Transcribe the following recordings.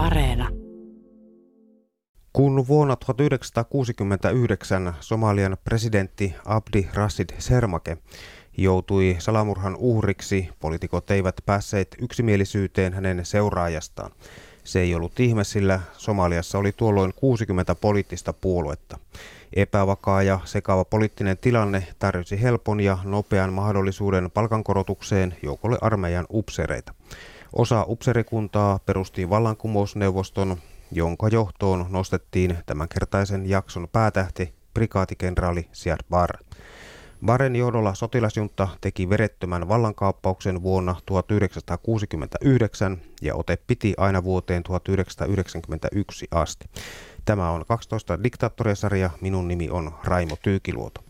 Areena. Kun vuonna 1969 Somalian presidentti Abdi Rashid Sermake joutui salamurhan uhriksi, poliitikot eivät päässeet yksimielisyyteen hänen seuraajastaan. Se ei ollut ihme, sillä Somaliassa oli tuolloin 60 poliittista puoluetta. Epävakaa ja sekaava poliittinen tilanne tarjosi helpon ja nopean mahdollisuuden palkankorotukseen joukolle armeijan upsereita. Osa upserikuntaa perusti vallankumousneuvoston, jonka johtoon nostettiin tämänkertaisen jakson päätähti prikaatikenraali Siad Barre. Baren johdolla sotilasjunta teki verettömän vallankaappauksen vuonna 1969 ja ote piti aina vuoteen 1991 asti. Tämä on 12 diktaattoriasarja. Minun nimi on Raimo Tyykiluoto.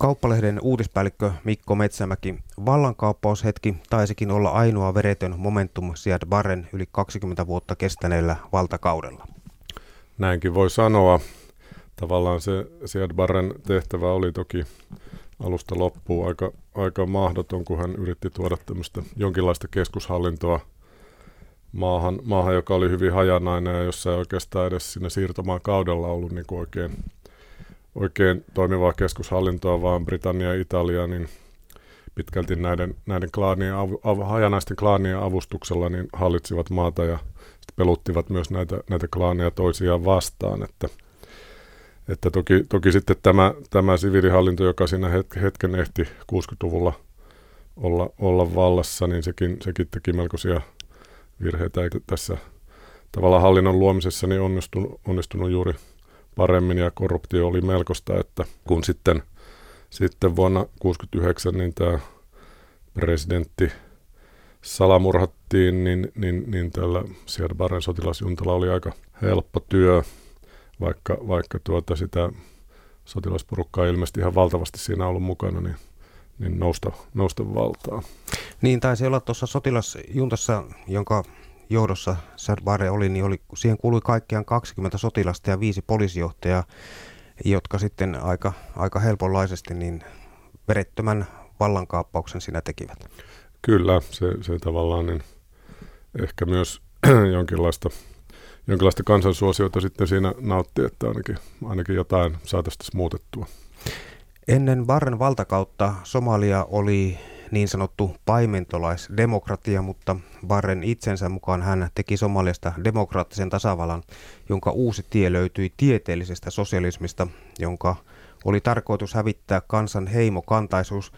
Kauppalehden uutispäällikkö Mikko Metsämäki. Vallankaappaushetki taisikin olla ainoa veretön momentum Siad Barren yli 20 vuotta kestäneellä valtakaudella. Näinkin voi sanoa. Tavallaan se Siad Barren tehtävä oli toki alusta loppuun aika, aika mahdoton, kun hän yritti tuoda tämmöistä jonkinlaista keskushallintoa maahan, maahan, joka oli hyvin hajanainen ja jossa ei oikeastaan edes siinä siirtomaan kaudella ollut niin kuin oikein, oikein toimivaa keskushallintoa, vaan Britannia ja Italia niin pitkälti näiden, näiden klaanien, av, av, hajanaisten klaanien avustuksella niin hallitsivat maata ja peluttivat myös näitä, näitä klaaneja toisiaan vastaan, että – että toki, toki sitten tämä, tämä siviilihallinto, joka siinä hetken ehti 60-luvulla olla, olla vallassa, niin sekin, sekin teki melkoisia virheitä. Eikä tässä tavallaan hallinnon luomisessa niin onnistunut, onnistunut juuri paremmin ja korruptio oli melkoista, että kun sitten, sitten vuonna 1969 niin tämä presidentti salamurhattiin, niin, niin, niin tällä Siad Barren sotilasjuntalla oli aika helppo työ vaikka, vaikka tuota sitä sotilasporukkaa ilmeisesti ihan valtavasti siinä ollut mukana, niin, niin nousta, nousta valtaa. Niin taisi olla tuossa sotilasjuntassa, jonka johdossa Sadbare oli, niin oli, siihen kuului kaikkiaan 20 sotilasta ja viisi poliisijohtajaa, jotka sitten aika, aika helponlaisesti niin verettömän vallankaappauksen siinä tekivät. Kyllä, se, se tavallaan niin ehkä myös jonkinlaista jonkinlaista kansansuosiota sitten siinä nautti, että ainakin, ainakin jotain saataisiin muutettua. Ennen Barren valtakautta Somalia oli niin sanottu paimentolaisdemokratia, mutta Barren itsensä mukaan hän teki Somaliasta demokraattisen tasavallan, jonka uusi tie löytyi tieteellisestä sosialismista, jonka oli tarkoitus hävittää kansan heimokantaisuus.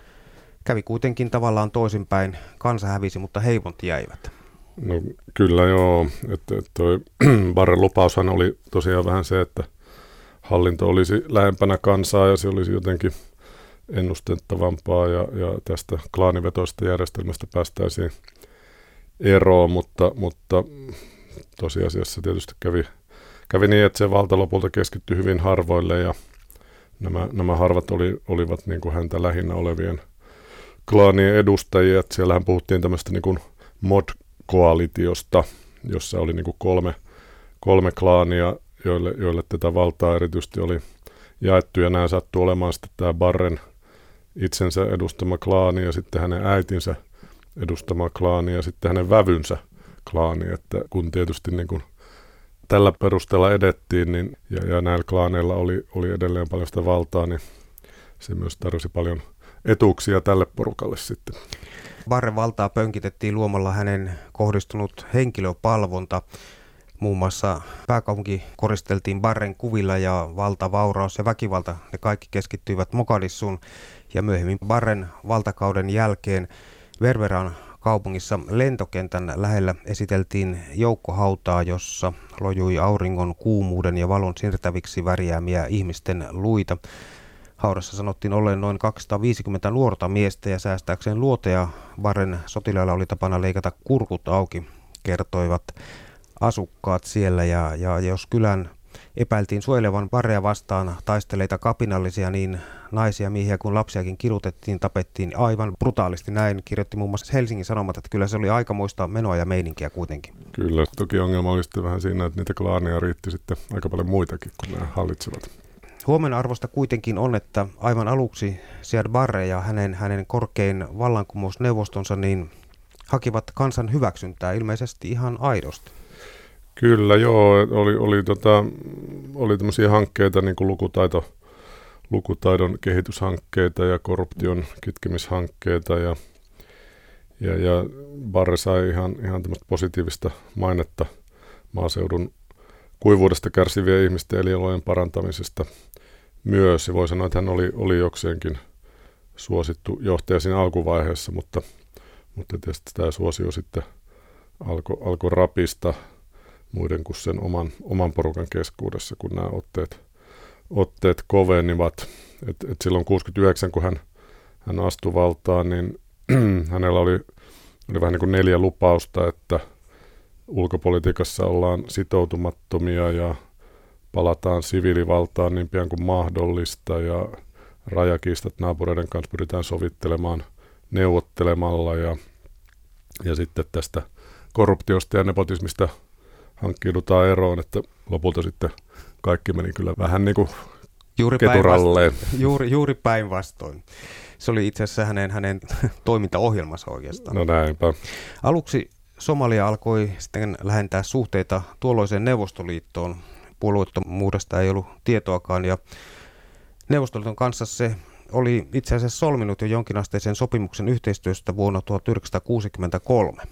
Kävi kuitenkin tavallaan toisinpäin. Kansa hävisi, mutta heimot jäivät. No kyllä joo, että toi Barren lupaushan oli tosiaan vähän se, että hallinto olisi lähempänä kansaa ja se olisi jotenkin ennustettavampaa ja, ja tästä klaanivetoista järjestelmästä päästäisiin eroon, mutta, mutta tosiasiassa tietysti kävi, kävi niin, että se valta lopulta keskittyi hyvin harvoille ja nämä, nämä harvat oli, olivat niin kuin häntä lähinnä olevien klaanien edustajia. Että siellähän puhuttiin tämmöistä niin kuin mod koalitiosta, jossa oli niin kuin kolme, kolme klaania, joille, joille tätä valtaa erityisesti oli jaettu, ja nämä sattui olemaan sitten tämä Barren itsensä edustama klaani, ja sitten hänen äitinsä edustama klaani, ja sitten hänen vävynsä klaani, että kun tietysti niin kuin tällä perusteella edettiin, niin, ja, ja näillä klaaneilla oli, oli edelleen paljon sitä valtaa, niin se myös tarjosi paljon etuuksia tälle porukalle sitten. Barren valtaa pönkitettiin luomalla hänen kohdistunut henkilöpalvonta. Muun muassa pääkaupunki koristeltiin Barren kuvilla ja valta, vauraus ja väkivalta, ne kaikki keskittyivät Mogadissuun. Ja myöhemmin Barren valtakauden jälkeen Ververan kaupungissa lentokentän lähellä esiteltiin joukkohautaa, jossa lojui auringon kuumuuden ja valon siirtäviksi värjäämiä ihmisten luita. Haudassa sanottiin olleen noin 250 nuorta miestä ja säästääkseen luoteja Barren sotilailla oli tapana leikata kurkut auki, kertoivat asukkaat siellä. Ja, ja jos kylän epäiltiin suojelevan Barrea vastaan taisteleita kapinallisia, niin naisia, miehiä kuin lapsiakin kidutettiin, tapettiin aivan brutaalisti. Näin kirjoitti muun muassa Helsingin Sanomat, että kyllä se oli aikamoista menoa ja meininkiä kuitenkin. Kyllä, toki ongelma oli sitten vähän siinä, että niitä klaaneja riitti sitten aika paljon muitakin, kun nämä hallitsevat. Huomenna arvosta kuitenkin on, että aivan aluksi Siad Barre ja hänen, hänen korkein vallankumousneuvostonsa niin hakivat kansan hyväksyntää ilmeisesti ihan aidosti. Kyllä, joo. Oli, oli, tota, oli tämmöisiä hankkeita, niin kuin lukutaito, lukutaidon kehityshankkeita ja korruption kitkemishankkeita ja, ja, ja Barre sai ihan, ihan tämmöistä positiivista mainetta maaseudun kuivuudesta kärsivien ihmisten elinolojen parantamisesta myös. Ja voi sanoa, että hän oli, oli jokseenkin suosittu johtaja siinä alkuvaiheessa, mutta, mutta tietysti tämä suosio sitten alkoi alko rapista muiden kuin sen oman, oman porukan keskuudessa, kun nämä otteet, otteet kovenivat. Et, et silloin 69, kun hän, hän astui valtaan, niin hänellä oli, oli vähän niin kuin neljä lupausta, että ulkopolitiikassa ollaan sitoutumattomia ja palataan siviilivaltaan niin pian kuin mahdollista ja rajakiistat naapureiden kanssa pyritään sovittelemaan neuvottelemalla ja, ja sitten tästä korruptiosta ja nepotismista hankkiudutaan eroon, että lopulta sitten kaikki meni kyllä vähän niin kuin juuri keturalleen. Juuri, juuri päinvastoin. Se oli itse asiassa hänen, hänen toimintaohjelmassa oikeastaan. No näinpä. Aluksi Somalia alkoi sitten lähentää suhteita tuolloiseen Neuvostoliittoon. Puolueettomuudesta ei ollut tietoakaan ja Neuvostoliiton kanssa se oli itse asiassa solminut jo jonkinasteisen sopimuksen yhteistyöstä vuonna 1963.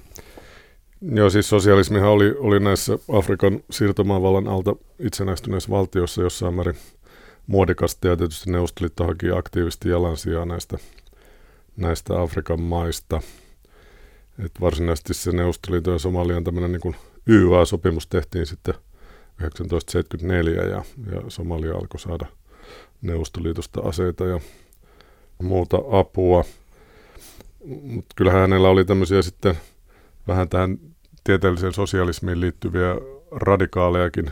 Joo, siis sosialismihan oli, oli näissä Afrikan siirtomaavallan alta itsenäistyneissä valtioissa jossain määrin muodikasta ja tietysti Neuvostoliitto haki aktiivisesti jalansijaa näistä, näistä Afrikan maista. Et varsinaisesti se Neuvostoliiton ja Somalian tämmöinen niin YYA-sopimus tehtiin sitten 1974 ja, ja Somalia alkoi saada Neuvostoliitosta aseita ja muuta apua. Mutta kyllähän hänellä oli tämmöisiä sitten vähän tähän tieteelliseen sosialismiin liittyviä radikaalejakin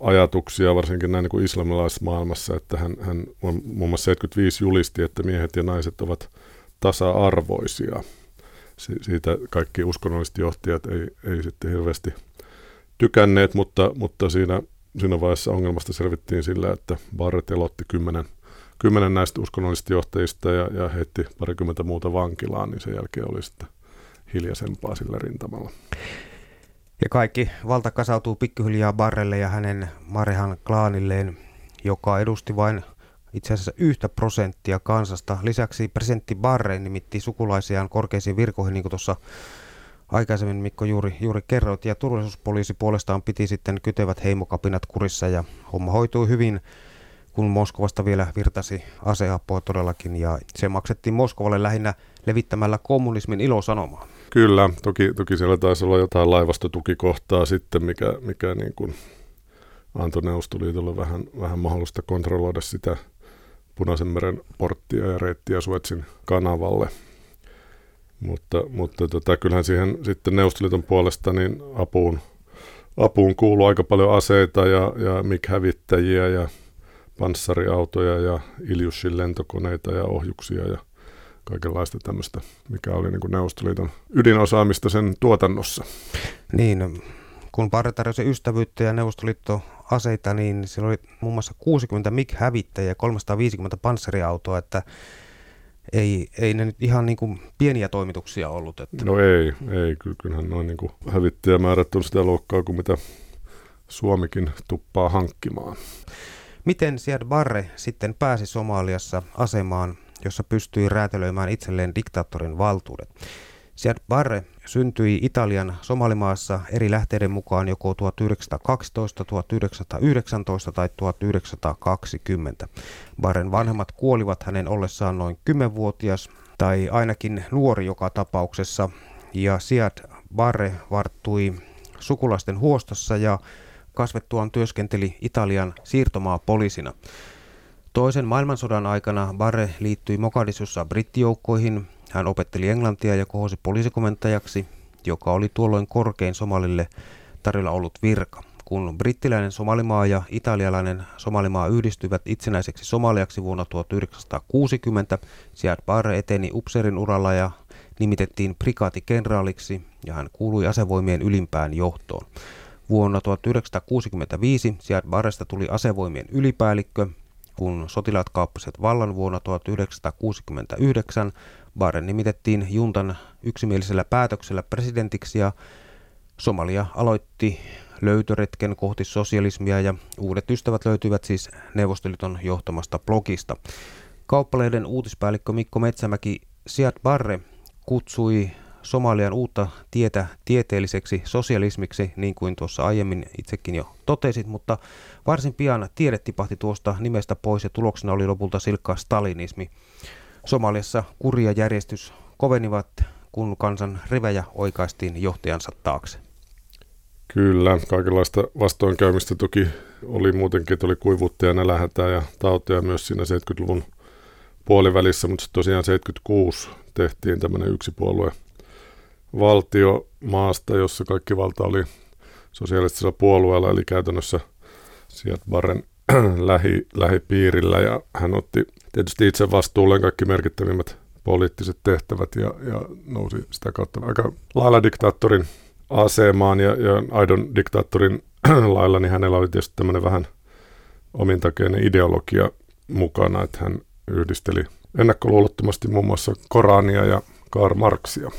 ajatuksia, varsinkin näin niin kuin islamilaisessa maailmassa, että hän, hän muun muassa 75 julisti, että miehet ja naiset ovat tasa-arvoisia. Si- siitä kaikki uskonnolliset johtajat ei, ei sitten hirveästi tykänneet, mutta, mutta siinä, siinä vaiheessa ongelmasta selvittiin sillä, että Barrett elotti kymmenen, kymmenen näistä uskonnollisista johtajista ja, ja heitti parikymmentä muuta vankilaan, niin sen jälkeen oli sitten hiljaisempaa sillä rintamalla. Ja kaikki valta kasautuu pikkuhiljaa Barrelle ja hänen Marehan klaanilleen, joka edusti vain itse asiassa yhtä prosenttia kansasta. Lisäksi presidentti Barre nimitti sukulaisiaan korkeisiin virkoihin, niin kuin tuossa aikaisemmin Mikko juuri, juuri kerroit. Ja turvallisuuspoliisi puolestaan piti sitten kytevät heimokapinat kurissa ja homma hoitui hyvin, kun Moskovasta vielä virtasi aseapua todellakin. Ja se maksettiin Moskovalle lähinnä levittämällä kommunismin ilosanomaa. Kyllä, toki, toki siellä taisi olla jotain laivastotukikohtaa sitten, mikä, mikä niin kuin antoi Neuvostoliitolle vähän, vähän mahdollista kontrolloida sitä Punaisen meren porttia ja reittiä Suetsin kanavalle. Mutta, mutta tota, kyllähän siihen sitten Neuvostoliiton puolesta niin apuun, apuun kuuluu aika paljon aseita ja, ja MiG-hävittäjiä ja panssariautoja ja Iljushin lentokoneita ja ohjuksia ja kaikenlaista tämmöistä, mikä oli niin kuin Neuvostoliiton ydinosaamista sen tuotannossa. Niin, kun Barre tarjosi ystävyyttä ja Neuvostoliitto aseita, niin siellä oli muun muassa 60 MiG-hävittäjiä ja 350 panssariautoa, että ei, ei ne nyt ihan niin kuin pieniä toimituksia ollut. Että. No ei, ei. Kyllähän noin niin kuin hävittäjämäärät on sitä luokkaa kuin mitä Suomikin tuppaa hankkimaan. Miten Siad Barre sitten pääsi Somaliassa asemaan, jossa pystyi räätälöimään itselleen diktaattorin valtuudet. Siad Barre syntyi Italian Somalimaassa eri lähteiden mukaan joko 1912, 1919 tai 1920. Barren vanhemmat kuolivat hänen ollessaan noin 10-vuotias tai ainakin nuori joka tapauksessa ja Siad Barre varttui sukulaisten huostossa ja kasvettuaan työskenteli Italian siirtomaapoliisina. Toisen maailmansodan aikana Barre liittyi Mogadishussa brittijoukkoihin. Hän opetteli englantia ja kohosi poliisikomentajaksi, joka oli tuolloin korkein Somalille tarjolla ollut virka. Kun brittiläinen Somalimaa ja italialainen Somalimaa yhdistyivät itsenäiseksi Somaliaksi vuonna 1960, Siad Barre eteni upseerin uralla ja nimitettiin prikaatikenraaliksi ja hän kuului asevoimien ylimpään johtoon. Vuonna 1965 Siad Barresta tuli asevoimien ylipäällikkö kun sotilaat kaappasivat vallan vuonna 1969, Barren nimitettiin juntan yksimielisellä päätöksellä presidentiksi ja Somalia aloitti löytöretken kohti sosialismia ja uudet ystävät löytyvät siis Neuvostoliiton johtamasta blogista. Kauppaleiden uutispäällikkö Mikko Metsämäki Siad Barre kutsui Somalian uutta tietä tieteelliseksi sosialismiksi, niin kuin tuossa aiemmin itsekin jo totesit, mutta varsin pian tiede tipahti tuosta nimestä pois ja tuloksena oli lopulta silkka stalinismi. Somaliassa kuria järjestys kovenivat, kun kansan rivejä oikaistiin johtajansa taakse. Kyllä, kaikenlaista vastoinkäymistä toki oli muutenkin, että oli kuivuutta ja nälähätää ja tauteja myös siinä 70-luvun puolivälissä, mutta tosiaan 76 tehtiin tämmöinen yksipuolue valtio maasta, jossa kaikki valta oli sosiaalistisella puolueella, eli käytännössä sieltä Barren lähi, lähipiirillä, ja hän otti tietysti itse vastuulleen kaikki merkittävimmät poliittiset tehtävät ja, ja nousi sitä kautta aika lailla diktaattorin asemaan ja, ja aidon diktaattorin lailla, niin hänellä oli tietysti tämmöinen vähän omintakeinen ideologia mukana, että hän yhdisteli ennakkoluulottomasti muun muassa Korania ja Karl Marxia.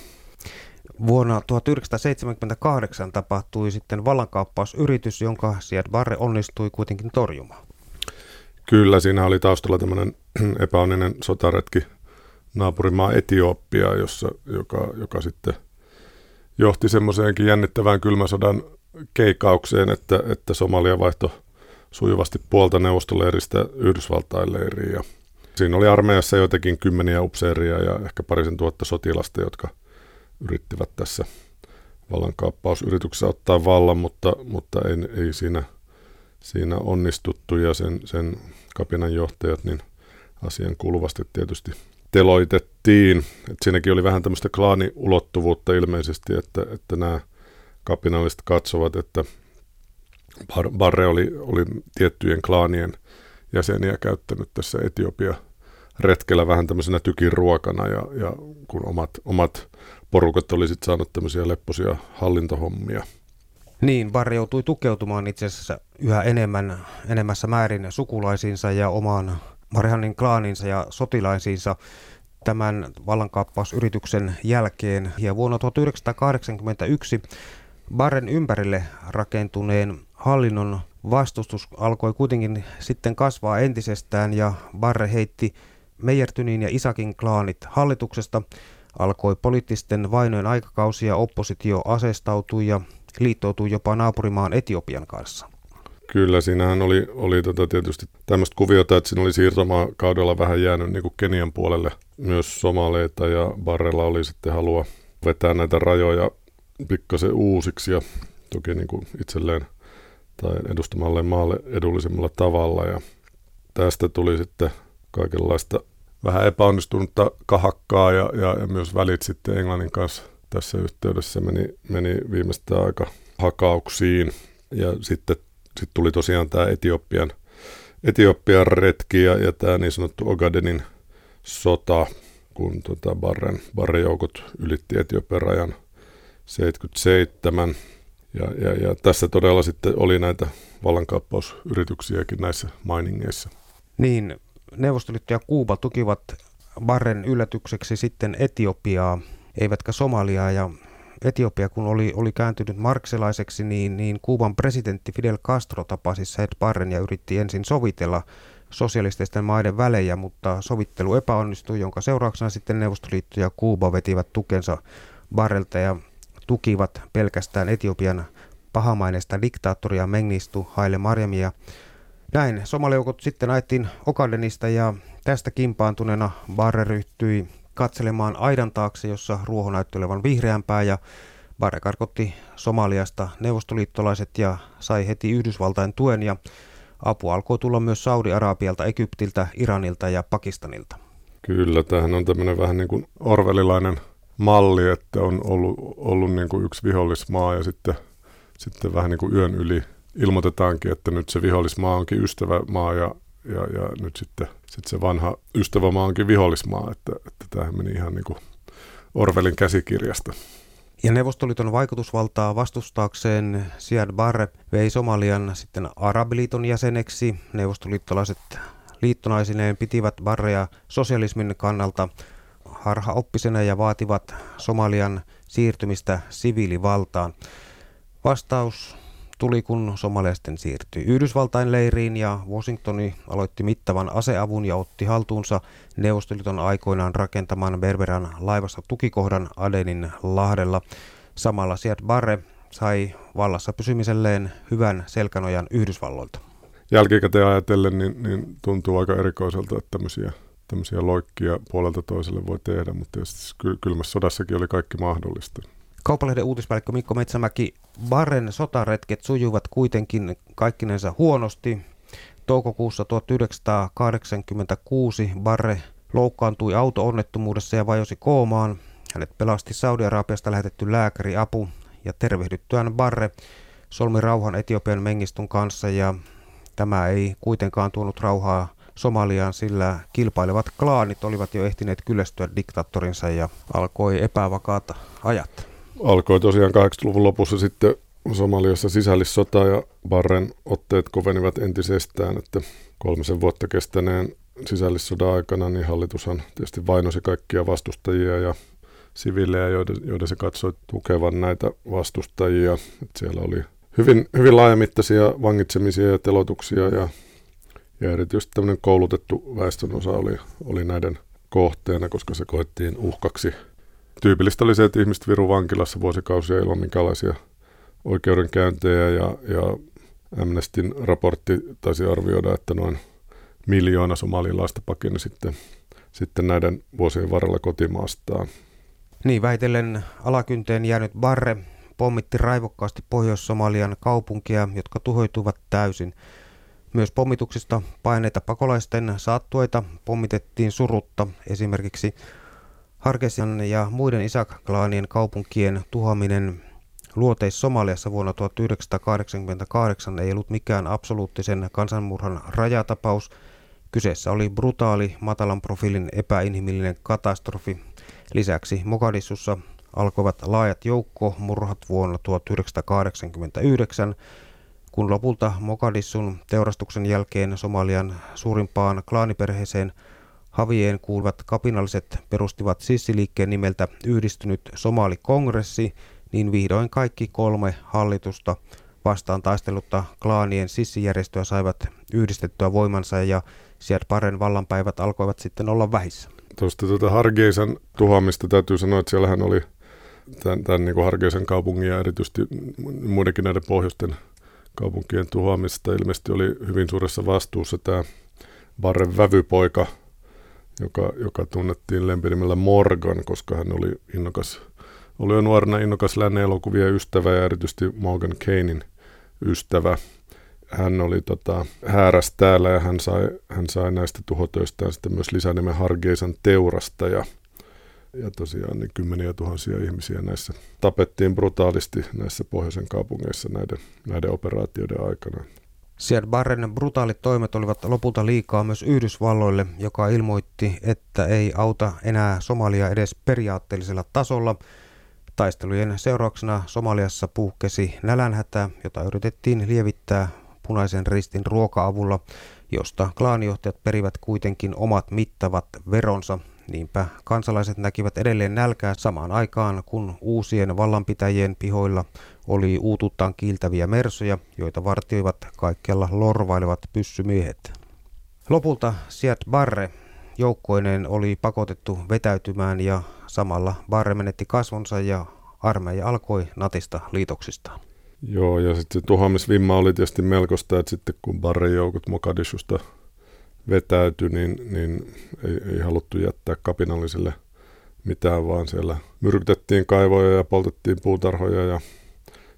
Vuonna 1978 tapahtui sitten vallankaappausyritys, jonka Siad Barre onnistui kuitenkin torjumaan. Kyllä, siinä oli taustalla tämmöinen epäonninen sotaretki naapurimaa Etiopia, jossa, joka, joka sitten johti semmoiseenkin jännittävään kylmäsodan keikaukseen, että, että Somalia vaihtoi sujuvasti puolta neuvostoleiristä Yhdysvaltain leiriin. Ja siinä oli armeijassa jotenkin kymmeniä upseeria ja ehkä parisen tuhatta sotilasta, jotka – yrittivät tässä vallankaappausyrityksessä ottaa vallan, mutta, mutta ei, ei siinä, siinä onnistuttu ja sen, sen kapinan johtajat niin asian kuuluvasti tietysti teloitettiin. Et siinäkin oli vähän tämmöistä klaaniulottuvuutta ilmeisesti, että, että nämä kapinalliset katsovat, että Barre oli, oli tiettyjen klaanien jäseniä käyttänyt tässä Etiopia retkellä vähän tämmöisenä tykin ruokana ja, ja kun omat, omat porukat oli sitten saanut tämmöisiä lepposia hallintohommia. Niin, Barre joutui tukeutumaan itse asiassa yhä enemmän, enemmässä määrin sukulaisiinsa ja omaan Marihanin klaaninsa ja sotilaisiinsa tämän vallankaappausyrityksen jälkeen. Ja vuonna 1981 Barren ympärille rakentuneen hallinnon vastustus alkoi kuitenkin sitten kasvaa entisestään ja Barre heitti Meijertynin ja Isakin klaanit hallituksesta Alkoi poliittisten vainojen aikakausi ja oppositio aseestautui ja liittoutui jopa naapurimaan Etiopian kanssa. Kyllä, siinähän oli, oli tota tietysti tämmöistä kuviota, että siinä oli siirtomaa kaudella vähän jäänyt niin kuin Kenian puolelle myös somaleita ja Barrella oli sitten halua vetää näitä rajoja pikkasen uusiksi ja toki niin kuin itselleen tai edustamalle maalle edullisemmalla tavalla ja tästä tuli sitten kaikenlaista vähän epäonnistunutta kahakkaa ja, ja, ja myös välit sitten Englannin kanssa tässä yhteydessä meni, meni viimeistään aika hakauksiin. Ja sitten sit tuli tosiaan tämä Etiopian, Etiopian retki ja, ja tämä niin sanottu Ogadenin sota, kun tota Barren, Barren joukot ylitti Etiopian rajan 77. Ja, ja, ja tässä todella sitten oli näitä vallankaappausyrityksiäkin näissä mainingeissa. Niin, Neuvostoliitto ja Kuuba tukivat Barren yllätykseksi sitten Etiopiaa, eivätkä Somaliaa. Ja Etiopia, kun oli, oli kääntynyt markselaiseksi, niin, niin Kuuban presidentti Fidel Castro tapasi Said Barren ja yritti ensin sovitella sosialististen maiden välejä, mutta sovittelu epäonnistui, jonka seurauksena sitten Neuvostoliitto ja Kuuba vetivät tukensa Barrelta ja tukivat pelkästään Etiopian pahamaineista diktaattoria Mengistu Haile Mariamia näin somalijoukot sitten ajettiin Okadenista ja tästä kimpaantuneena Barre ryhtyi katselemaan aidan taakse, jossa ruoho näytti olevan vihreämpää ja Barre karkotti Somaliasta neuvostoliittolaiset ja sai heti Yhdysvaltain tuen ja apu alkoi tulla myös Saudi-Arabialta, Egyptiltä, Iranilta ja Pakistanilta. Kyllä, tämähän on tämmöinen vähän niin kuin orvelilainen malli, että on ollut, ollut niin kuin yksi vihollismaa ja sitten, sitten vähän niin kuin yön yli ilmoitetaankin, että nyt se vihollismaa onkin ystävämaa ja, ja, ja nyt sitten sit se vanha ystävämaa onkin vihollismaa, että, että tämähän meni ihan niin kuin Orwellin käsikirjasta. Ja Neuvostoliiton vaikutusvaltaa vastustaakseen Siad Barre vei Somalian sitten Arabiliiton jäseneksi. Neuvostoliittolaiset liittonaisineen pitivät Barrea sosialismin kannalta harhaoppisena ja vaativat Somalian siirtymistä siviilivaltaan. Vastaus tuli, kun Somalia sitten siirtyi Yhdysvaltain leiriin ja Washingtoni aloitti mittavan aseavun ja otti haltuunsa Neuvostoliiton aikoinaan rakentaman Berberan laivassa tukikohdan Adenin lahdella. Samalla Siad Barre sai vallassa pysymiselleen hyvän selkänojan Yhdysvalloilta. Jälkikäteen ajatellen niin, niin tuntuu aika erikoiselta, että tämmöisiä, tämmöisiä loikkia puolelta toiselle voi tehdä, mutta tietysti kylmässä sodassakin oli kaikki mahdollista. Kauppalehden uutispäällikkö Mikko Metsämäki, Barren sotaretket sujuvat kuitenkin kaikkinensa huonosti. Toukokuussa 1986 Barre loukkaantui auto-onnettomuudessa ja vajosi koomaan. Hänet pelasti Saudi-Arabiasta lähetetty lääkäri apu ja tervehdyttyään Barre solmi rauhan Etiopian mengistun kanssa ja tämä ei kuitenkaan tuonut rauhaa Somaliaan, sillä kilpailevat klaanit olivat jo ehtineet kyllästyä diktaattorinsa ja alkoi epävakaata ajat. Alkoi tosiaan 80-luvun lopussa sitten Somaliassa sisällissota ja Barren otteet kovenivat entisestään, että kolmisen vuotta kestäneen sisällissodan aikana niin hallitushan tietysti vainosi kaikkia vastustajia ja siviilejä, joiden, joiden se katsoi tukevan näitä vastustajia. Että siellä oli hyvin, hyvin laajamittaisia vangitsemisia ja telotuksia ja, ja erityisesti tämmöinen koulutettu väestönosa oli, oli näiden kohteena, koska se koettiin uhkaksi. Tyypillistä oli se, että ihmiset viru vankilassa vuosikausia ilman minkälaisia oikeudenkäyntejä ja, ja Amnestin raportti taisi arvioida, että noin miljoona somalilaista pakeni sitten, sitten näiden vuosien varrella kotimaastaan. Niin, väitellen alakynteen jäänyt Barre pommitti raivokkaasti Pohjois-Somalian kaupunkia, jotka tuhoituvat täysin. Myös pommituksista paineita pakolaisten saattueita pommitettiin surutta, esimerkiksi Hargesian ja muiden Isak-klaanien kaupunkien tuhoaminen Luoteis-Somaliassa vuonna 1988 ei ollut mikään absoluuttisen kansanmurhan rajatapaus. Kyseessä oli brutaali, matalan profiilin epäinhimillinen katastrofi. Lisäksi Mogadissussa alkoivat laajat joukkomurhat vuonna 1989, kun lopulta Mogadissun teurastuksen jälkeen Somalian suurimpaan klaaniperheeseen Havien kuuluvat kapinalliset perustivat sissiliikkeen nimeltä Yhdistynyt Somali-kongressi, niin vihdoin kaikki kolme hallitusta vastaan taistelutta klaanien sissijärjestöä saivat yhdistettyä voimansa ja sieltä paren vallanpäivät alkoivat sitten olla vähissä. Tuosta tuota Hargeisan tuhoamista täytyy sanoa, että siellähän oli tämän, tämän niin Hargeisen kaupungin ja erityisesti muidenkin näiden pohjoisten kaupunkien tuhoamista ilmeisesti oli hyvin suuressa vastuussa tämä Barren vävypoika, joka, joka tunnettiin lempinimellä Morgan, koska hän oli innokas, oli jo nuorena innokas lännen elokuvien ystävä ja erityisesti Morgan Kanein ystävä. Hän oli tota, hääräs täällä ja hän sai, hän sai näistä tuhotöistään sitten myös lisänimen Hargeisan teurastaja – ja tosiaan niin kymmeniä tuhansia ihmisiä näissä tapettiin brutaalisti näissä pohjoisen kaupungeissa näiden, näiden operaatioiden aikana. Siad Barren brutaalit toimet olivat lopulta liikaa myös Yhdysvalloille, joka ilmoitti, että ei auta enää Somalia edes periaatteellisella tasolla. Taistelujen seurauksena Somaliassa puhkesi nälänhätä, jota yritettiin lievittää punaisen ristin ruoka-avulla, josta klaanijohtajat perivät kuitenkin omat mittavat veronsa Niinpä kansalaiset näkivät edelleen nälkää samaan aikaan, kun uusien vallanpitäjien pihoilla oli uututtaan kiiltäviä mersoja, joita vartioivat kaikkialla lorvailevat pyssymiehet. Lopulta Siad Barre joukkoineen oli pakotettu vetäytymään ja samalla Barre menetti kasvonsa ja armeija alkoi natista liitoksistaan. Joo, ja sitten se tuhoamisvimma oli tietysti melkoista, että sitten kun Barren joukot Mokadishusta vetäytyi, niin, niin ei, ei haluttu jättää kapinalliselle mitään, vaan siellä myrkytettiin kaivoja ja poltettiin puutarhoja ja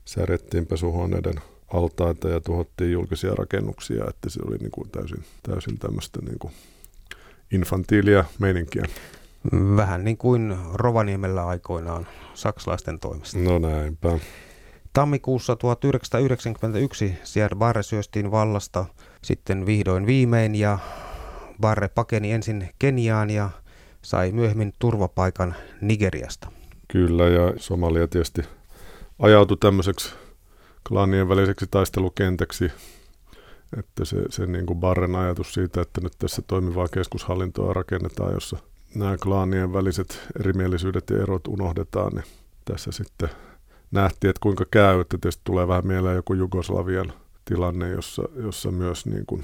säädettiin pesuhuoneiden altaita ja tuhottiin julkisia rakennuksia, että se oli niin kuin täysin, täysin tämmöistä niin kuin infantiilia meininkiä. Vähän niin kuin Rovaniemellä aikoinaan saksalaisten toimesta. No näinpä. Tammikuussa 1991 Siad Barre syöstiin vallasta sitten vihdoin viimein ja Barre pakeni ensin Keniaan ja sai myöhemmin turvapaikan Nigeriasta. Kyllä ja Somalia tietysti ajautui tämmöiseksi klaanien väliseksi taistelukentäksi, että se, se niin kuin Barren ajatus siitä, että nyt tässä toimivaa keskushallintoa rakennetaan, jossa nämä klaanien väliset erimielisyydet ja erot unohdetaan, niin tässä sitten nähtiin, että kuinka käy, että tietysti tulee vähän mieleen joku Jugoslavian tilanne, jossa, jossa myös niin kuin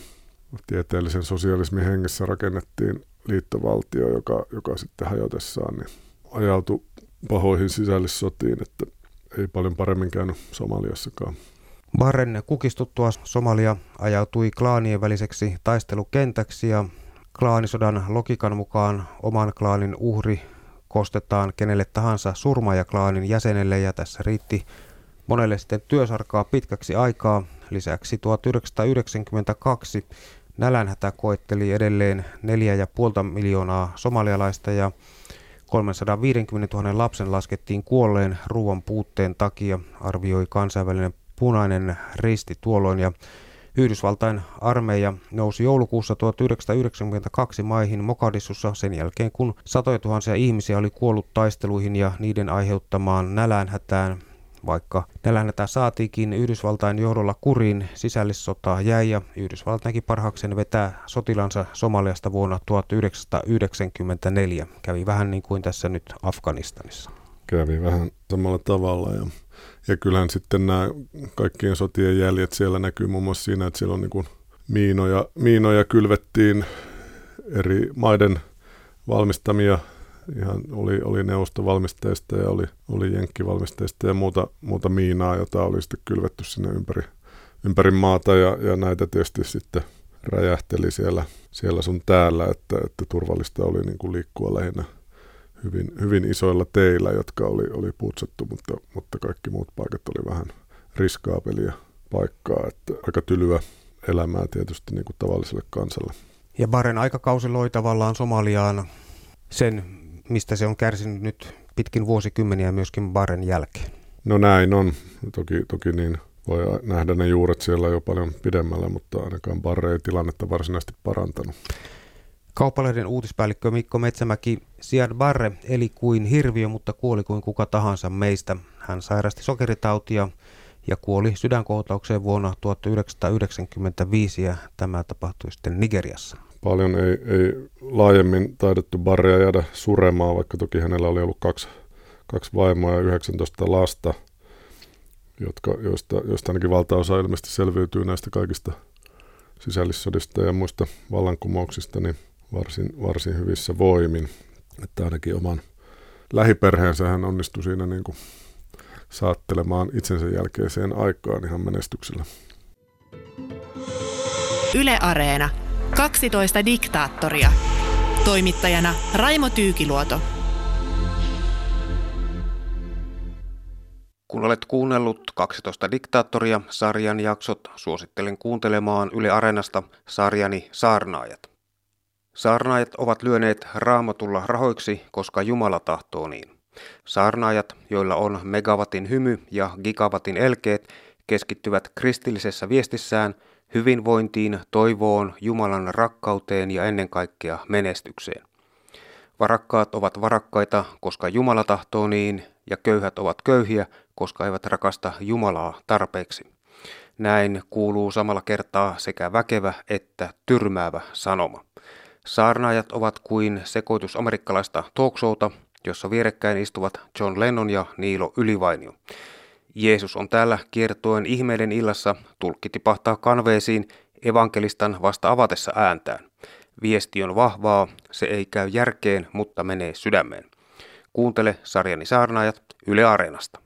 tieteellisen sosialismin hengessä rakennettiin liittovaltio, joka, joka sitten hajotessaan niin ajautui pahoihin sisällissotiin, että ei paljon paremmin käynyt Somaliassakaan. Barren kukistuttua Somalia ajautui klaanien väliseksi taistelukentäksi ja klaanisodan logikan mukaan oman klaanin uhri kostetaan kenelle tahansa surmaajaklaanin jäsenelle ja tässä riitti monelle sitten työsarkaa pitkäksi aikaa. Lisäksi 1992 nälänhätä koetteli edelleen 4,5 miljoonaa somalialaista ja 350 000 lapsen laskettiin kuolleen ruoan puutteen takia, arvioi kansainvälinen punainen risti tuolloin ja Yhdysvaltain armeija nousi joulukuussa 1992 maihin Mokadissussa sen jälkeen, kun satoja tuhansia ihmisiä oli kuollut taisteluihin ja niiden aiheuttamaan nälänhätään. Vaikka nälänhätä saatiikin Yhdysvaltain johdolla kuriin, sisällissota jäi ja Yhdysvaltainkin parhaaksen vetää sotilansa Somaliasta vuonna 1994. Kävi vähän niin kuin tässä nyt Afganistanissa. Kävi vähän samalla tavalla ja ja kyllähän sitten nämä kaikkien sotien jäljet siellä näkyy muun muassa siinä, että siellä on niin miinoja, miinoja kylvettiin eri maiden valmistamia, ihan oli, oli neuvostovalmisteista ja oli, oli jenkkivalmisteista ja muuta, muuta miinaa, jota oli sitten kylvetty sinne ympäri, ympäri maata ja, ja näitä tietysti sitten räjähteli siellä, siellä sun täällä, että, että turvallista oli niin kuin liikkua lähinnä hyvin, hyvin isoilla teillä, jotka oli, oli putsattu, mutta, mutta kaikki muut paikat oli vähän riskaapelia paikkaa, että aika tylyä elämää tietysti niin kuin tavalliselle kansalle. Ja Baren aikakausi loi tavallaan Somaliaan sen, mistä se on kärsinyt nyt pitkin vuosikymmeniä myöskin Baren jälkeen. No näin on. Toki, toki niin voi nähdä ne juuret siellä jo paljon pidemmällä, mutta ainakaan Barre ei tilannetta varsinaisesti parantanut. Kauppalehden uutispäällikkö Mikko Metsämäki, Siad Barre eli kuin hirviö, mutta kuoli kuin kuka tahansa meistä. Hän sairasti sokeritautia ja kuoli sydänkohtaukseen vuonna 1995 ja tämä tapahtui sitten Nigeriassa. Paljon ei, ei laajemmin taidettu Barrea jäädä suremaan, vaikka toki hänellä oli ollut kaksi, kaksi vaimoa ja 19 lasta, jotka, joista, joista ainakin valtaosa ilmeisesti selviytyy näistä kaikista sisällissodista ja muista vallankumouksista, niin varsin, varsin hyvissä voimin. Että ainakin oman lähiperheensä hän onnistui siinä niin kuin saattelemaan itsensä jälkeiseen aikaan ihan menestyksellä. Yle Areena. 12 diktaattoria. Toimittajana Raimo Tyykiluoto. Kun olet kuunnellut 12 diktaattoria sarjan jaksot, suosittelen kuuntelemaan Yle Areenasta sarjani Saarnaajat. Saarnaajat ovat lyöneet raamatulla rahoiksi, koska Jumala tahtoo niin. Saarnaajat, joilla on megawatin hymy ja gigawatin elkeet, keskittyvät kristillisessä viestissään hyvinvointiin, toivoon, Jumalan rakkauteen ja ennen kaikkea menestykseen. Varakkaat ovat varakkaita, koska Jumala tahtoo niin, ja köyhät ovat köyhiä, koska eivät rakasta Jumalaa tarpeeksi. Näin kuuluu samalla kertaa sekä väkevä että tyrmäävä sanoma. Saarnaajat ovat kuin sekoitus amerikkalaista talkshowta, jossa vierekkäin istuvat John Lennon ja Niilo Ylivainio. Jeesus on täällä kiertoen ihmeiden illassa, tulkki tipahtaa kanveesiin evankelistan vasta avatessa ääntään. Viesti on vahvaa, se ei käy järkeen, mutta menee sydämeen. Kuuntele sarjani saarnaajat Yle Areenasta.